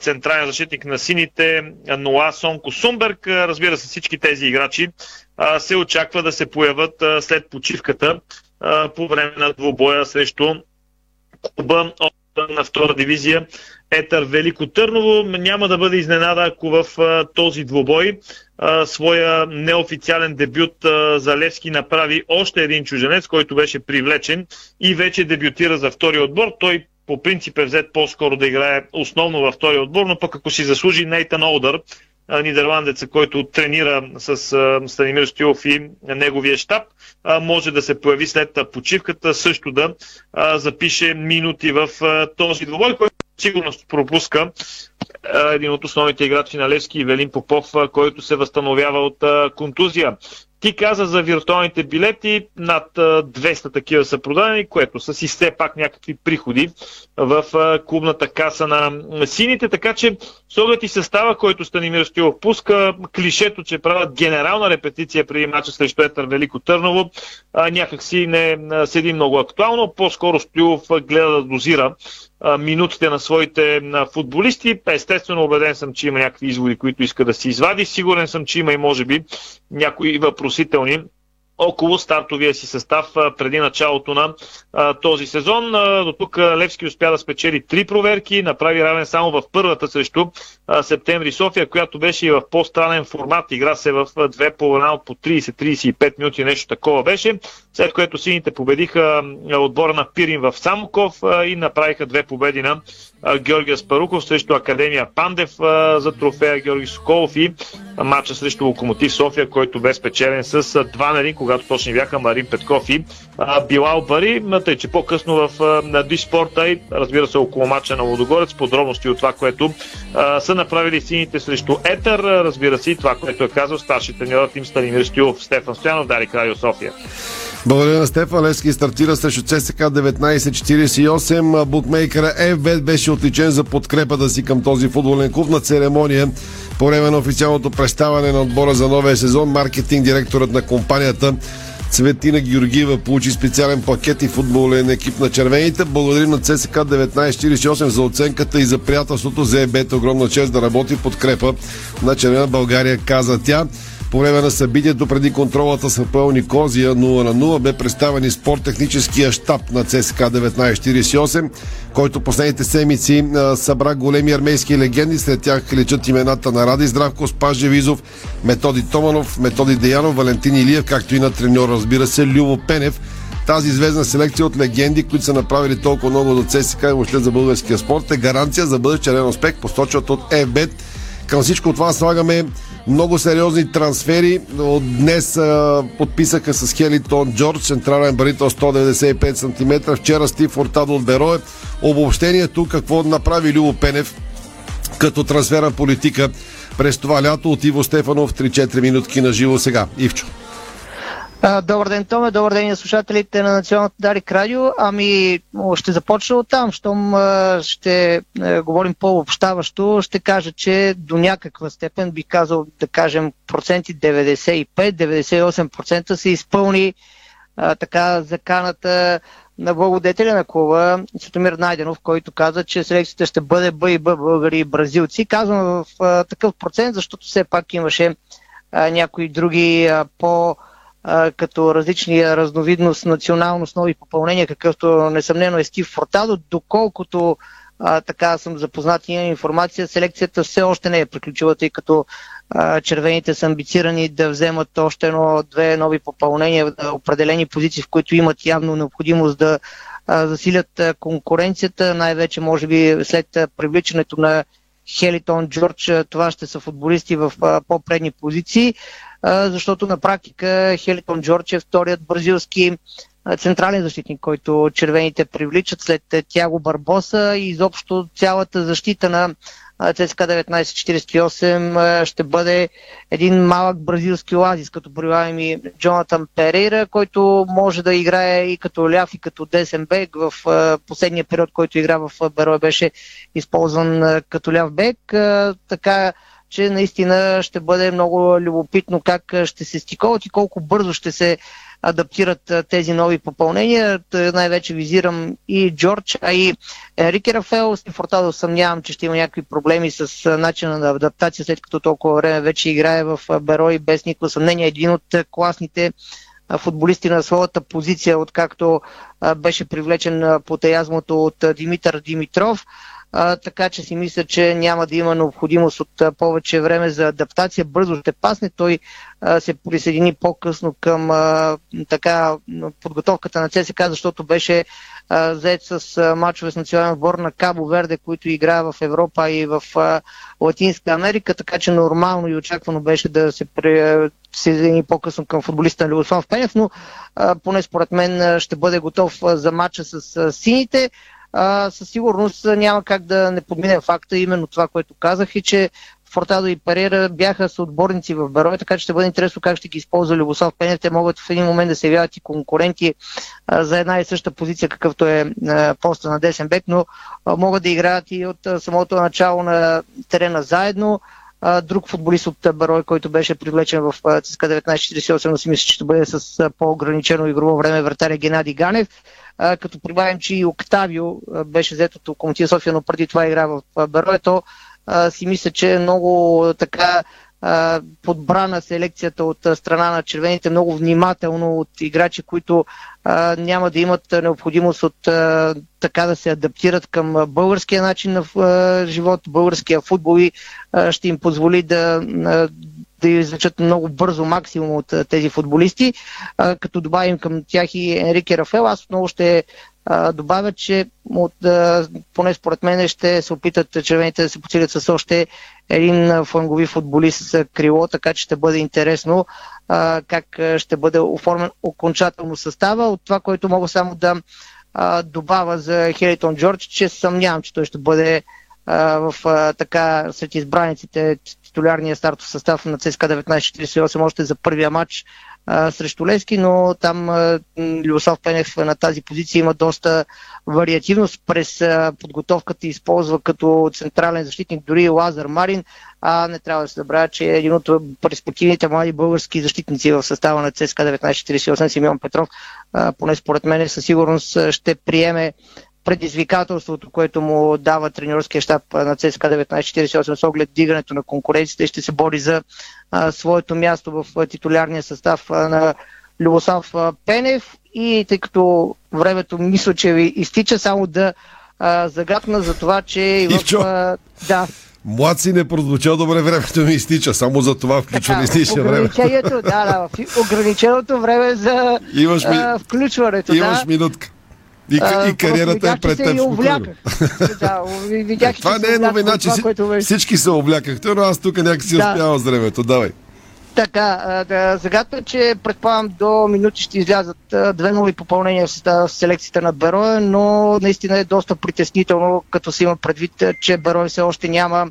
централен защитник на сините, Ноа Сонко Сумберг. Разбира се, всички тези играчи се очаква да се появят след почивката по време на двубоя срещу клуба на втора дивизия Етър Велико Търново. Няма да бъде изненада, ако в този двобой своя неофициален дебют за Левски направи още един чуженец, който беше привлечен и вече дебютира за втори отбор. Той по принцип е взет по-скоро да играе основно във втори отбор, но пък ако си заслужи Нейтан Олдър, нидерландеца, който тренира с Станимир Стюлов и неговия щаб, може да се появи след почивката, също да запише минути в този двобой, който сигурно пропуска един от основните играчи на Левски, Велин Попов, който се възстановява от контузия. Ти каза за виртуалните билети, над 200 такива са продадени, което са си все пак някакви приходи в клубната каса на сините, така че с оглед и състава, който Станимир Стилов пуска, клишето, че правят генерална репетиция преди мача срещу Етър Велико Търново, някакси не седи много актуално, по-скоро Стилов гледа да дозира минутите на своите футболисти. Естествено, убеден съм, че има някакви изводи, които иска да си извади. Сигурен съм, че има и може би някои въпросителни около стартовия си състав преди началото на този сезон. До тук Левски успя да спечели три проверки, направи равен само в първата срещу Септември София, която беше и в по-странен формат. Игра се в две по от по 30-35 минути, нещо такова беше. След което сините победиха отбора на Пирин в Самоков и направиха две победи на Георгия Спаруков срещу Академия Пандев за трофея Георги Соколов и матча срещу Локомотив София, който бе спечелен с 2 на 1, когато точно бяха Марин Петков и Билал Бари. Тъй, че по-късно в Диспорта и разбира се около матча на Лодогорец, подробности от това, което а, са направили сините срещу Етър, разбира се и това, което е казал старши треньорът им Станимир Стюлов, Стефан Стоянов, Дарик Радио София. Благодаря на Стефан. Лески стартира срещу ЦСК 1948. Букмейкера FBET беше отличен за подкрепата си към този футболен клуб на церемония по време на официалното представяне на отбора за новия сезон. Маркетинг директорът на компанията Цветина Георгиева получи специален пакет и футболен екип на червените. Благодарим на ЦСК 1948 за оценката и за приятелството. За ЕБЕТ огромна чест да работи подкрепа на Червена България, каза тя. По време на събитието преди контролата с Апел Никозия 0 на 0 бе представен и спорттехническия штаб на ЦСК 1948, който последните седмици събра големи армейски легенди. След тях лечат имената на Ради Здравко, Спас Жевизов, Методи Томанов, Методи Деянов, Валентин Илиев, както и на треньор, разбира се, Любо Пенев тази звездна селекция от легенди, които са направили толкова много до ЦСК и въобще за българския спорт е гаранция за бъдещ черен успех, посочват от ЕБЕТ. Към всичко това слагаме много сериозни трансфери. От днес а, подписаха с Хелитон Джордж, централен барител 195 см. Вчера Стив Фортадо от Берое. Обобщението какво направи Любо Пенев като трансферна политика през това лято от Иво Стефанов 3-4 минутки на живо сега. Ивчо. Добър ден, Томе. Добър ден на слушателите на Националната Дарик Радио. Ами, ще започна от там. Щом ще говорим по-общаващо, ще кажа, че до някаква степен би казал, да кажем, проценти 95-98% се изпълни а, така заканата на благодетеля на клуба, Светомир Найденов, който каза, че селекцията ще бъде Б и Б, българи и бразилци. Казвам в а, такъв процент, защото все пак имаше а, някои други а, по- като различни разновидност, националност, нови попълнения, какъвто несъмнено е Стив Фортадо, доколкото а, така съм запознат и информация, селекцията все още не е приключила, тъй като а, червените са амбицирани да вземат още едно-две нови попълнения, определени позиции, в които имат явно необходимост да а, засилят конкуренцията, най-вече може би след привличането на Хелитон Джордж, това ще са футболисти в по-предни позиции защото на практика Хелитон Джордж е вторият бразилски централен защитник, който червените привличат след Тяго Барбоса и изобщо цялата защита на ЦСКА 1948 ще бъде един малък бразилски оазис, като прибавим и Джонатан Перейра, който може да играе и като ляв, и като десен бек. В последния период, който игра в Берой, беше използван като ляв бек. Така че наистина ще бъде много любопитно как ще се стиковат и колко бързо ще се адаптират тези нови попълнения. Най-вече визирам и Джордж, а и Рики Рафел. С Фортадо съмнявам, че ще има някакви проблеми с начина на адаптация, след като толкова време вече играе в Беро и без никакво съмнение. Един от класните футболисти на своята позиция, откакто беше привлечен по таязмото от Димитър Димитров. А, така че си мисля, че няма да има необходимост от а, повече време за адаптация. Бързо ще пасне. Той а, се присъедини по-късно към а, така, подготовката на ЦСК, защото беше а, заед с а, мачове с национален отбор на Кабо Верде, които играе в Европа и в а, Латинска Америка, така че нормално и очаквано беше да се присъедини по-късно към футболиста на Любослав Пенев, но а, поне според мен ще бъде готов за матча с а, сините а, със сигурност няма как да не подмине факта, именно това, което казах и че Фортадо и Парера бяха съотборници в Берой, така че ще бъде интересно как ще ги използва Любослав Пенев. Те могат в един момент да се явяват и конкуренти а, за една и съща позиция, какъвто е а, поста на десен бек, но а, могат да играят и от а, самото начало на терена заедно. А, друг футболист от Барой, който беше привлечен в ЦСКА 1948, но си мисля, че ще бъде с по-ограничено игрово време вратаря Геннади Ганев като прибавим, че и Октавио беше взет от Локомотив София, но преди това игра в Берое, то а, си мисля, че е много така подбрана селекцията от страна на червените, много внимателно от играчи, които няма да имат необходимост от така да се адаптират към българския начин на живот, българския футбол и ще им позволи да, да извлечат много бързо максимум от тези футболисти. Като добавим към тях и Енрике Рафел, аз отново ще добавя, че от, поне според мен ще се опитат червените да се подсилят с още един флангови футболист крило, така че ще бъде интересно как ще бъде оформен окончателно състава. От това, което мога само да добавя за Хелитон Джордж, че съмнявам, че той ще бъде в така сред избраниците титулярния стартов състав на ЦСКА 1948 още за първия матч а, срещу Лески, но там а, Любослав Пенев на тази позиция има доста вариативност. През а, подготовката и използва като централен защитник дори Лазар Марин, а не трябва да се забравя, че е един от перспективните млади български защитници в състава на ЦСКА 1948 Симеон Петров, а, поне според мен със сигурност ще приеме предизвикателството, което му дава тренерския щаб на ЦСКА 1948 с оглед дигането на конкуренцията и ще се бори за а, своето място в титулярния състав а, на Любослав Пенев и тъй като времето мисля, че ви изтича, само да а, загадна за това, че и в... А, да, Млад си не прозвучал добре, времето ми изтича. Само за това включва изтича време. Да, да, ограниченото време за ми, а, включването. Имаш да. минутка. И, и кариерата е пред теб. да, видях, това не е новина, че това, всички се облякахте, но аз тук някакси да. успявам с времето. Давай. Така, да, загадка, че предполагам до минути ще излязат две нови попълнения в селекцията на Берой, но наистина е доста притеснително, като се има предвид, че Берой все още няма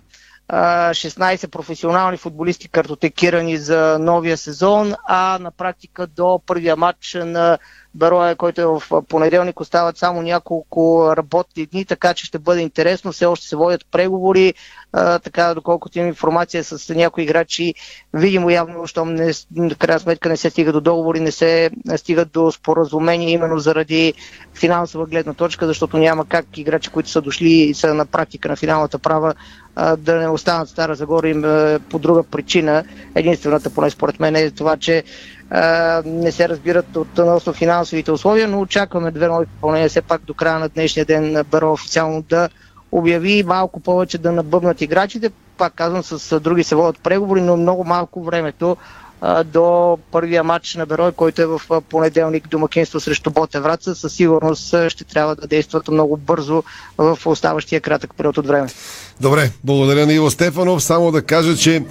16 професионални футболисти картотекирани за новия сезон, а на практика до първия матч на Бероя, който е в понеделник, остават само няколко работни дни, така че ще бъде интересно. Все още се водят преговори, а, така доколкото имам информация с някои играчи, видимо явно, щом не, крайна сметка не се стига до договори, не се стига до споразумение именно заради финансова гледна точка, защото няма как играчи, които са дошли и са на практика на финалната права, да не останат Стара Загора им по друга причина. Единствената, поне според мен, е това, че не се разбират относно финансовите условия, но очакваме две нови попълнения все пак до края на днешния ден Беро официално да обяви малко повече да набъбнат играчите. Пак казвам, с други се водят преговори, но много малко времето до първия матч на Берой, който е в понеделник домакинство срещу Боте Враца. Със сигурност ще трябва да действат много бързо в оставащия кратък период от време. Добре, благодаря на Иво Стефанов. Само да кажа, че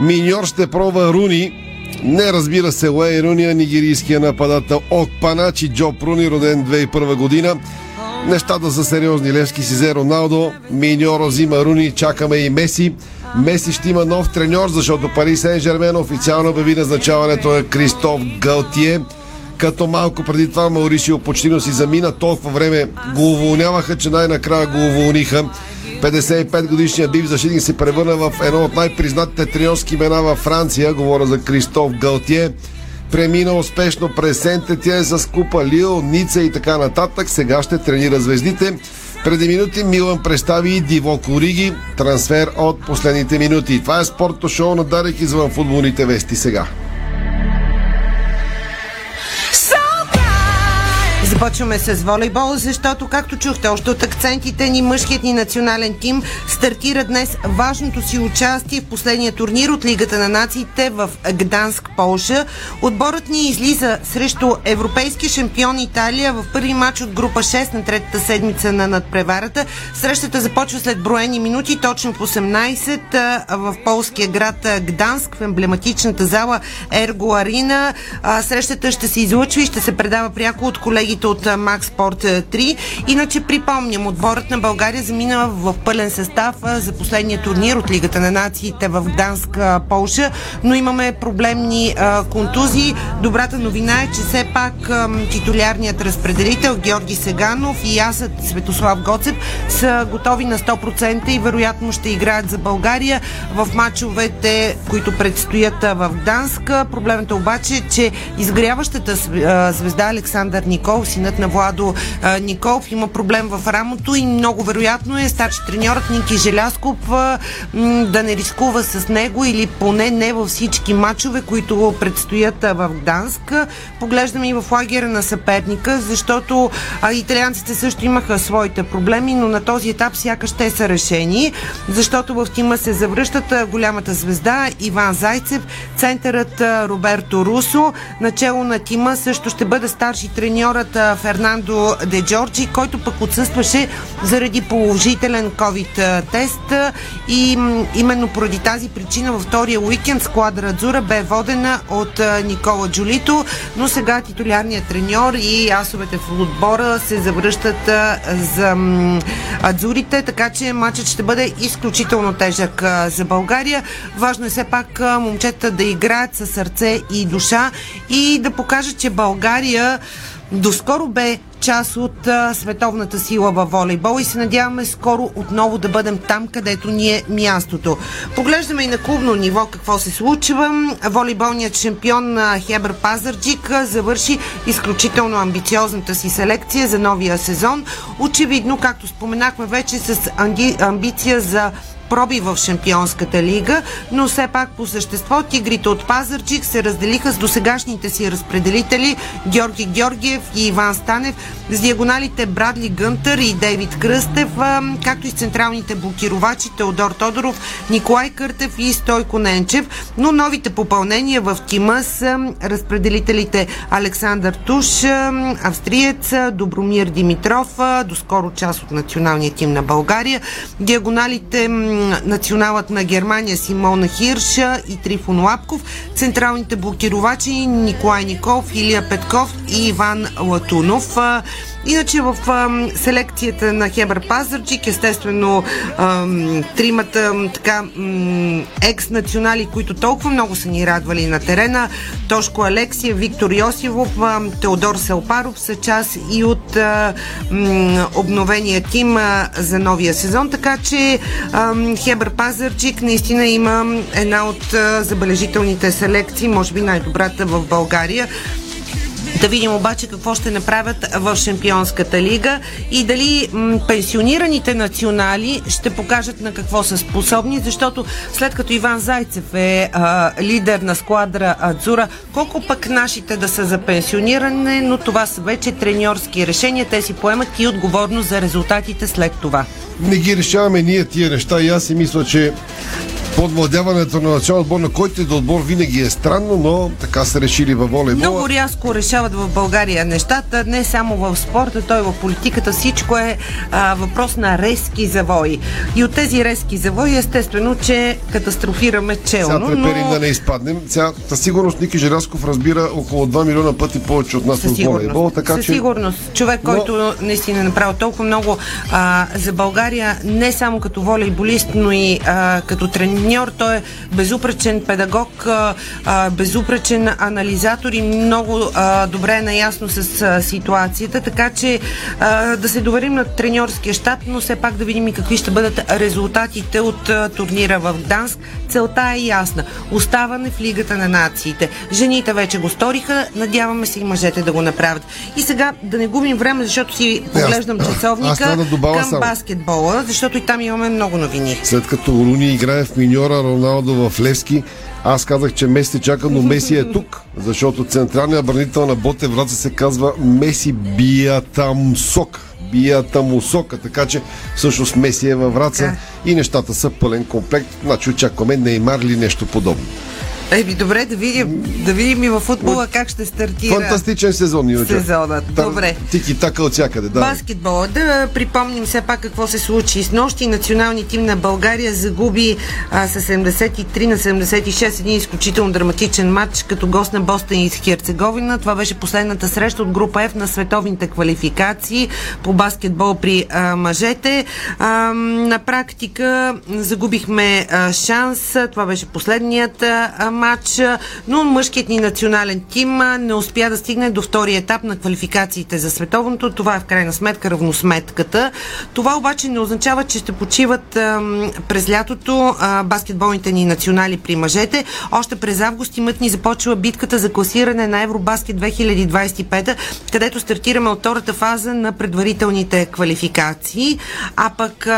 Миньор ще пробва Руни не разбира се Уей Руния, нигерийския нападател Окпаначи Джо Пруни, роден 2001 година. Нещата са сериозни. Левски си взе Роналдо, Миньоро взима Руни, чакаме и Меси. Меси ще има нов треньор, защото Пари Сен Жермен официално обяви назначаването на Кристоф Галтие. Като малко преди това Маурисио почти си замина, толкова време го уволняваха, че най-накрая го уволниха. 55 годишният бив защитник се превърна в едно от най-признатите треньорски имена във Франция. Говоря за Кристоф Галтие. Премина успешно през Сентетия с Купа Лил, Ница и така нататък. Сега ще тренира звездите. Преди минути Милан представи и Диво Кориги. Трансфер от последните минути. Това е спортното шоу на Дарик извън футболните вести сега. Започваме с волейбол, защото, както чухте, още от акцентите ни, мъжкият ни национален тим стартира днес важното си участие в последния турнир от Лигата на нациите в Гданск, Полша. Отборът ни излиза срещу европейски шампион Италия в първи матч от група 6 на третата седмица на надпреварата. Срещата започва след броени минути, точно в 18 в полския град Гданск, в емблематичната зала Ерго Арина. Срещата ще се излъчва и ще се предава пряко от колегите от Max Sport 3. Иначе припомням, отборът на България замина в пълен състав за последния турнир от Лигата на нациите в Гданск, Полша, но имаме проблемни а, контузии. Добрата новина е, че все пак а, титулярният разпределител Георги Сеганов и аз, Светослав Гоцев, са готови на 100% и вероятно ще играят за България в матчовете, които предстоят в Гданск. Проблемът е обаче, че изгряващата звезда Александър Никол, синът на Владо Николов, има проблем в рамото и много вероятно е старши треньорът Ники Желясков да не рискува с него или поне не във всички матчове, които предстоят в Гданск. Поглеждаме и в лагера на съперника, защото а, италианците също имаха своите проблеми, но на този етап сякаш те са решени, защото в тима се завръщат голямата звезда Иван Зайцев, центърът Роберто Русо, начало на тима също ще бъде старши треньорът Фернандо Де Джорджи, който пък отсъстваше заради положителен COVID тест. И именно поради тази причина във втория уикенд складра Адзура бе водена от Никола Джулито, но сега титулярният треньор и асовете в отбора се завръщат за Адзурите, така че матчът ще бъде изключително тежък за България. Важно е все пак момчета да играят със сърце и душа. И да покажат, че България доскоро бе част от а, световната сила във волейбол и се надяваме скоро отново да бъдем там, където ни е мястото. Поглеждаме и на клубно ниво какво се случва. Волейболният шампион Хебър Пазарджик завърши изключително амбициозната си селекция за новия сезон. Очевидно, както споменахме вече, с амбиция за проби в Шампионската лига, но все пак по същество тигрите от Пазарчик се разделиха с досегашните си разпределители Георги Георгиев и Иван Станев, с диагоналите Брадли Гънтър и Дейвид Кръстев, както и с централните блокировачи Теодор Тодоров, Николай Къртев и Стойко Ненчев, но новите попълнения в тима са разпределителите Александър Туш, австриец, Добромир Димитров, доскоро част от националния тим на България, диагоналите националът на Германия Симона Хирша и Трифон Лапков, централните блокировачи Николай Николов, Илия Петков и Иван Латунов. Иначе в селекцията на Хебър Пазарчик, естествено тримата така екс-национали, които толкова много са ни радвали на терена, Тошко Алексия, Виктор Йосивов, Теодор Селпаров са част и от обновения тим за новия сезон, така че а, Хебър Пазарчик наистина има една от забележителните селекции, може би най-добрата в България. Да видим обаче какво ще направят в Шампионската лига и дали м- пенсионираните национали ще покажат на какво са способни, защото след като Иван Зайцев е а, лидер на складра Адзура, колко пък нашите да са за пенсиониране, но това са вече треньорски решения. Те си поемат и отговорност за резултатите след това. Не ги решаваме ние тия неща и аз си мисля, че подвладяването на национал отбор, на който и да отбор винаги е странно, но така са решили във волейбола. Много рязко решават в България нещата, не само в спорта, той в политиката. Всичко е а, въпрос на резки завои. И от тези резки завои, естествено, че катастрофираме челно. Сега треперим но... да не изпаднем. Сега, със сигурност Ники Желясков разбира около 2 милиона пъти повече от нас Със от волейбол. Така, Със че... сигурност. Човек, Но- който наистина е направил толкова много а, за България, не само като волейболист, но и а, като треньор. Той е безупречен педагог, безупречен анализатор и много добре е наясно с ситуацията. Така че да се доверим на треньорския щаб, но все пак да видим и какви ще бъдат резултатите от турнира в Гданск. Целта е ясна. Оставане в Лигата на нациите. Жените вече го сториха, надяваме се и мъжете да го направят. И сега да не губим време, защото си поглеждам аз часовника трябва да добавя към само. баскетбола, защото и там имаме много новини. След като Руни играе в Синьора Роналдо в Левски. Аз казах, че Меси чака, но Меси е тук, защото централният бранител на Боте Враца се казва Меси Биятамсок. Биятамусока, така че всъщност Меси е във Враца и нещата са пълен комплект. Значи очакваме Неймар ли нещо подобно. Еми, добре, да видим, да видим и във футбола как ще стартира Фантастичен сезон, Ниночка. сезонът. Добре. Тики така от всякъде, да. Баскетбол. Да припомним все пак какво се случи. С нощи националният тим на България загуби а, с 73 на 76 един изключително драматичен матч като гост на Бостон и Херцеговина. Това беше последната среща от група F на световните квалификации по баскетбол при а, мъжете. А, на практика загубихме а, шанс. Това беше последният а, матч, но мъжкият ни национален тим не успя да стигне до втория етап на квалификациите за световното. Това е в крайна сметка равносметката. Това обаче не означава, че ще почиват през лятото баскетболните ни национали при мъжете. Още през август имът ни започва битката за класиране на Евробаскет 2025, където стартираме от втората фаза на предварителните квалификации. А пък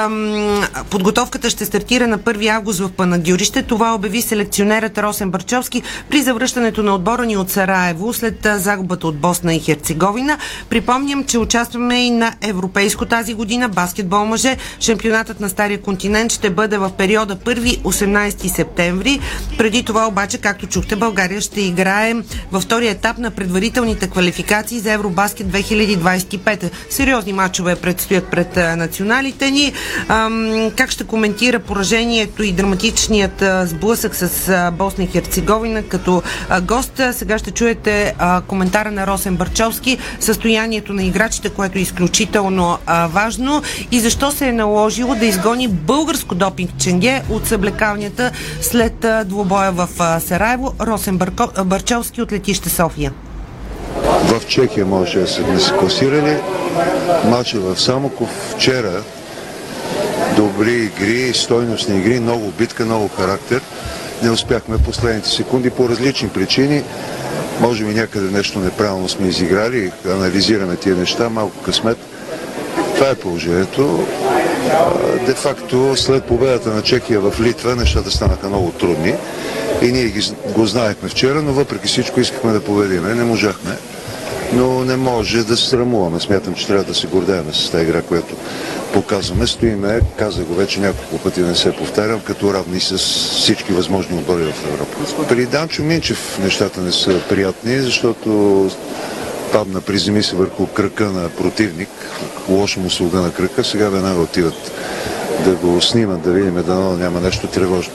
подготовката ще стартира на 1 август в Панагюрище. Това обяви селекционерът Росен Барчовски при завръщането на отбора ни от Сараево след загубата от Босна и Херцеговина. Припомням, че участваме и на Европейско тази година баскетбол мъже. Шампионатът на Стария континент ще бъде в периода 1-18 септември. Преди това обаче, както чухте, България ще играе във втория етап на предварителните квалификации за Евробаскет 2025. Сериозни матчове предстоят пред националите ни. Как ще коментира поражението и драматичният сблъсък с Босна и Херцеговина като гост? Сега ще чуете коментара на Росен Барчовски, състоянието на играчите, което е изключително важно и защо се е наложило да изгони българско допинг ченге от съблекалнята след а, двубоя в Сараево. Росен Барчовски от летище София. В Чехия може да сме се класирали. Матча в Самоков вчера. Добри игри, стойностни игри, много битка, много характер. Не успяхме последните секунди по различни причини. Може би някъде нещо неправилно сме изиграли, анализираме тия неща, малко късмет. Това е положението. Де-факто, след победата на Чехия в Литва, нещата станаха много трудни. И ние го знаехме вчера, но въпреки всичко искахме да победиме. Не можахме. Но не може да се срамуваме. Смятам, че трябва да се гордеем с тази игра, която показваме. Стоиме, казах го вече няколко пъти, не се повтарям, като равни с всички възможни отбори в Европа. При Данчо Минчев нещата не са приятни, защото падна, приземи се върху кръка на противник, лошо му слуга на кръка, сега веднага отиват да го снимат, да видим дано няма нещо тревожно.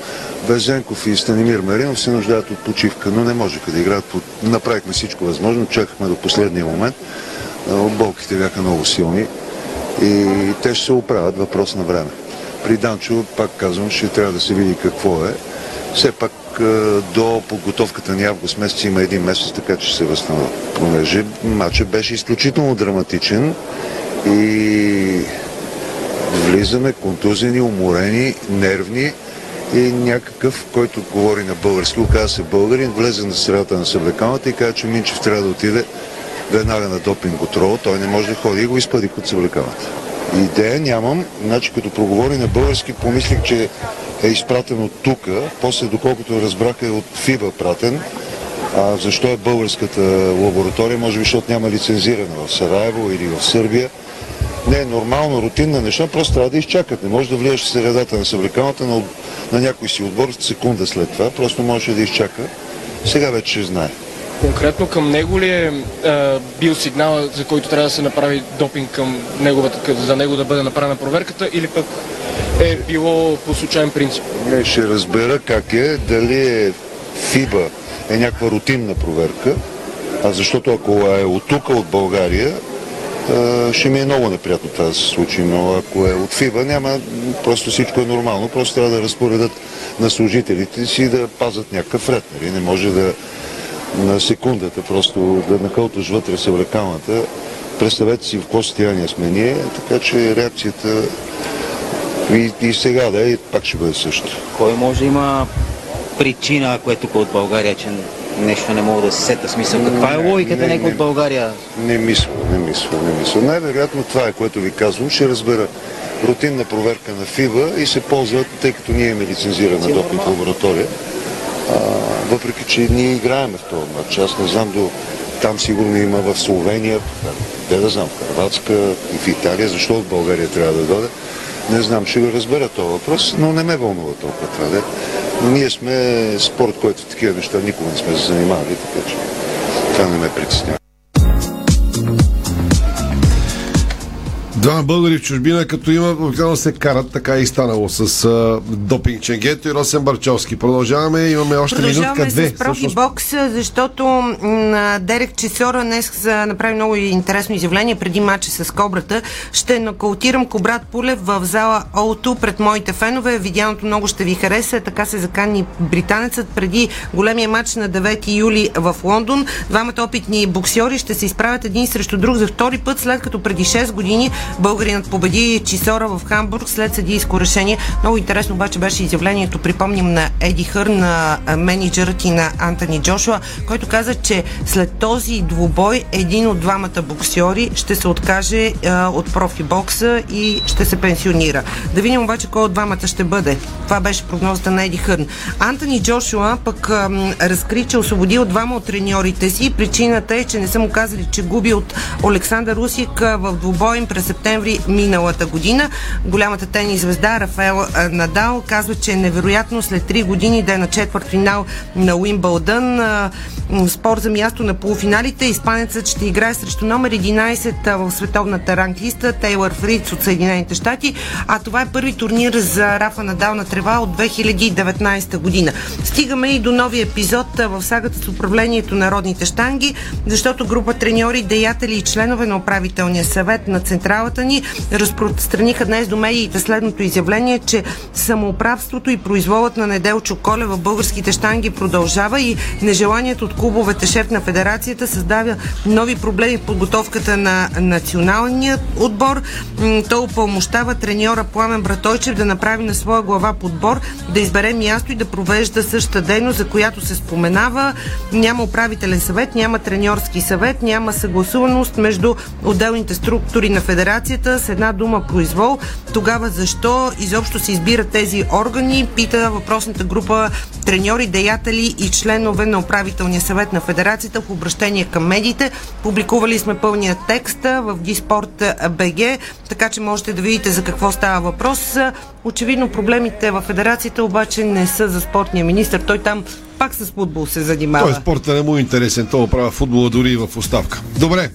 Безенков и Станимир Маринов се нуждаят от почивка, но не можеха да играят. Направихме всичко възможно, чакахме до последния момент. Болките бяха много силни и те ще се оправят въпрос на време. При Данчо, пак казвам, ще трябва да се види какво е. Все пак до подготовката ни август месец има един месец, така че се възстановя. Понеже матчът беше изключително драматичен и влизаме контузени, уморени, нервни и някакъв, който говори на български, оказа се българин, влезе на средата на съблекалната и каза, че Минчев трябва да отиде веднага на допинг контрол. Той не може да ходи и го изпади от съблекалната. Идея нямам, значи като проговори на български, помислих, че е изпратен от тук, после доколкото разбрах е от ФИБА пратен. А защо е българската лаборатория? Може би, защото няма лицензирана в Сараево или в Сърбия. Не е нормално, рутинна неща, просто трябва да изчакат. Не може да влияш в средата на съблекалната на, на някой си отбор секунда след това. Просто можеше да изчака. Сега вече ще знае. Конкретно към него ли е а, бил сигнал, за който трябва да се направи допинг към неговата, за него да бъде направена проверката или пък е било по случайен принцип? Не, ще разбера как е, дали е ФИБА е някаква рутинна проверка, а защото ако е от тук, от България, ще ми е много неприятно това да се случи, но ако е от ФИБА, няма, просто всичко е нормално, просто трябва да разпоредат на служителите си да пазят някакъв ред, нали? не може да на секундата просто да накълташ вътре съблекалната. Представете си в какво състояние сме ние, така че реакцията и, и сега да е, пак ще бъде също. Кой може има причина, ако е тук от България, че нещо не мога да се сета смисъл. Каква е логиката него от България? Не мисля, не мисля, не мисля. Най-вероятно това е, което ви казвам. Ще разбера рутинна проверка на ФИБА и се ползват, тъй като ние имаме лицензирана допинг лаборатория. А, въпреки, че ние играеме в този матч. Аз не знам до там сигурно има в Словения, те да знам, в Харватска и в Италия, защо от България трябва да дойде. Не знам, ще го разбера този въпрос, но не ме вълнува толкова това. Ние сме спорт, който такива неща никога не сме се занимавали, така че това не ме притеснява. Двама българи в чужбина, като има, обикновено се карат, така и станало с а, допинг Ченгето и Росен Барчовски. Продължаваме, имаме още минутка Продължаваме две. с профи Всъщност, бокс, защото м, Дерек Чесора днес за- направи много интересно изявление преди матча с Кобрата. Ще нокаутирам Кобрат Пулев в зала Олто пред моите фенове. Видяното много ще ви хареса. Така се закани британецът преди големия матч на 9 юли в Лондон. Двамата опитни боксьори ще се изправят един срещу друг за втори път, след като преди 6 години българинът победи Чисора в Хамбург след съдийско решение. Много интересно обаче беше изявлението, припомним на Еди Хърн, на а, менеджерът и на Антони Джошуа, който каза, че след този двубой един от двамата боксьори ще се откаже а, от профи бокса и ще се пенсионира. Да видим обаче кой от двамата ще бъде. Това беше прогнозата на Еди Хърн. Антони Джошуа пък ам, разкри, че освободил двама от треньорите си. Причината е, че не са му казали, че губи от Александър Русик а, в двубой им през септември миналата година. Голямата тенис звезда Рафаел Надал казва, че е невероятно след 3 години да е на четвърт финал на Уимбълдън. Спор за място на полуфиналите. Испанецът ще играе срещу номер 11 а, в световната ранглиста Тейлър Фриц от Съединените щати. А това е първи турнир за Рафа Надал на трева от 2019 година. Стигаме и до нови епизод в сагата с управлението на родните штанги, защото група треньори, деятели и членове на управителния съвет на централата ни разпространиха днес до медиите следното изявление, че самоуправството и произволът на Неделчо Коле в българските штанги продължава и нежеланието от клубовете шеф на федерацията създава нови проблеми в подготовката на националния отбор. М, Той упълмощава треньора Пламен Братойчев да направи на своя глава подбор, да избере място и да провежда същата дейност, за която се споменава. Няма управителен съвет, няма треньорски съвет, няма съгласуваност между отделните структури на федерацията с една дума произвол. Тогава защо изобщо се избират тези органи? Пита въпросната група треньори, деятели и членове на управителния съвет на федерацията в обращение към медиите. Публикували сме пълния текст в Диспорт БГ, така че можете да видите за какво става въпрос. Очевидно проблемите в федерацията обаче не са за спортния министр. Той там пак с футбол се занимава. той спорта не му е интересен, той оправя футбола дори и в оставка. Добре,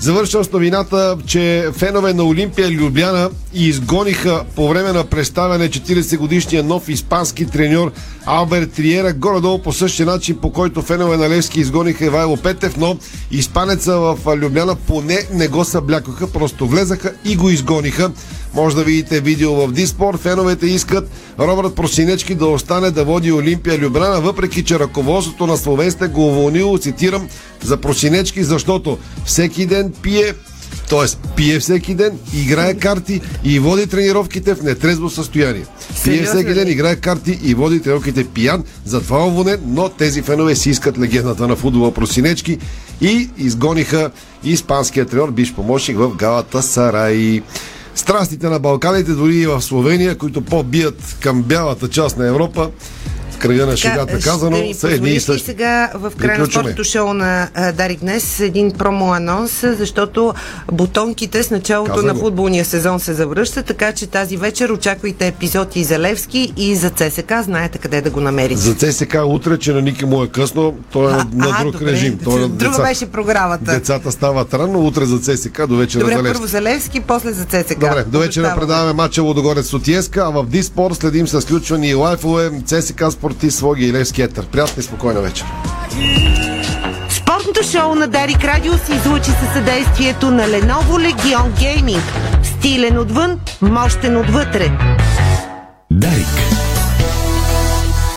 Завършвам с новината, че фенове на Олимпия Любляна изгониха по време на представяне 40 годишния нов испански треньор Алберт Триера, горе-долу по същия начин, по който фенове на Левски изгониха Ивайло Петев, но испанеца в Любляна поне не го съблякоха, просто влезаха и го изгониха. Може да видите видео в Диспор. Феновете искат Робърт Просинечки да остане да води Олимпия Любляна, въпреки че ръководството на Словенсте го уволнило, цитирам, за Просинечки, защото всеки ден пие т.е. пие всеки ден, играе карти и води тренировките в нетрезво състояние. Пие всеки ден, играе карти и води тренировките пиян. Затова уволнен, но тези фенове си искат легендата на футбола Просинечки и изгониха испанския треньор, биш помощник в Галата Сарай. Страстите на Балканите, дори и в Словения, които по-бият към бялата част на Европа, кръга на шегата казано, са едни и същи. сега в края на спортното шоу на а, Дарик днес един промо-анонс, защото бутонките с началото Каза на го. футболния сезон се завръщат, така че тази вечер очаквайте епизод и за Левски и за ЦСК. Знаете къде да го намерите. За ЦСК утре, че на Ники му е късно, той е А, на а, друг добре. режим. Той е Друга деца. беше програмата. Децата стават рано, утре за ЦСК, до вечера Добре, за Левски. първо за Левски, после за ЦСК. Добре, до вечера предаваме матча Лодогорец Сотиеска, а в Диспор следим с включвани и лайфове ЦСК Спортист, Своги и Левски Етър. Приятна и спокойна вечер. Спортното шоу на Дарик Радио се излучи със съдействието на Lenovo Legion Gaming. Стилен отвън, мощен отвътре. Дарик.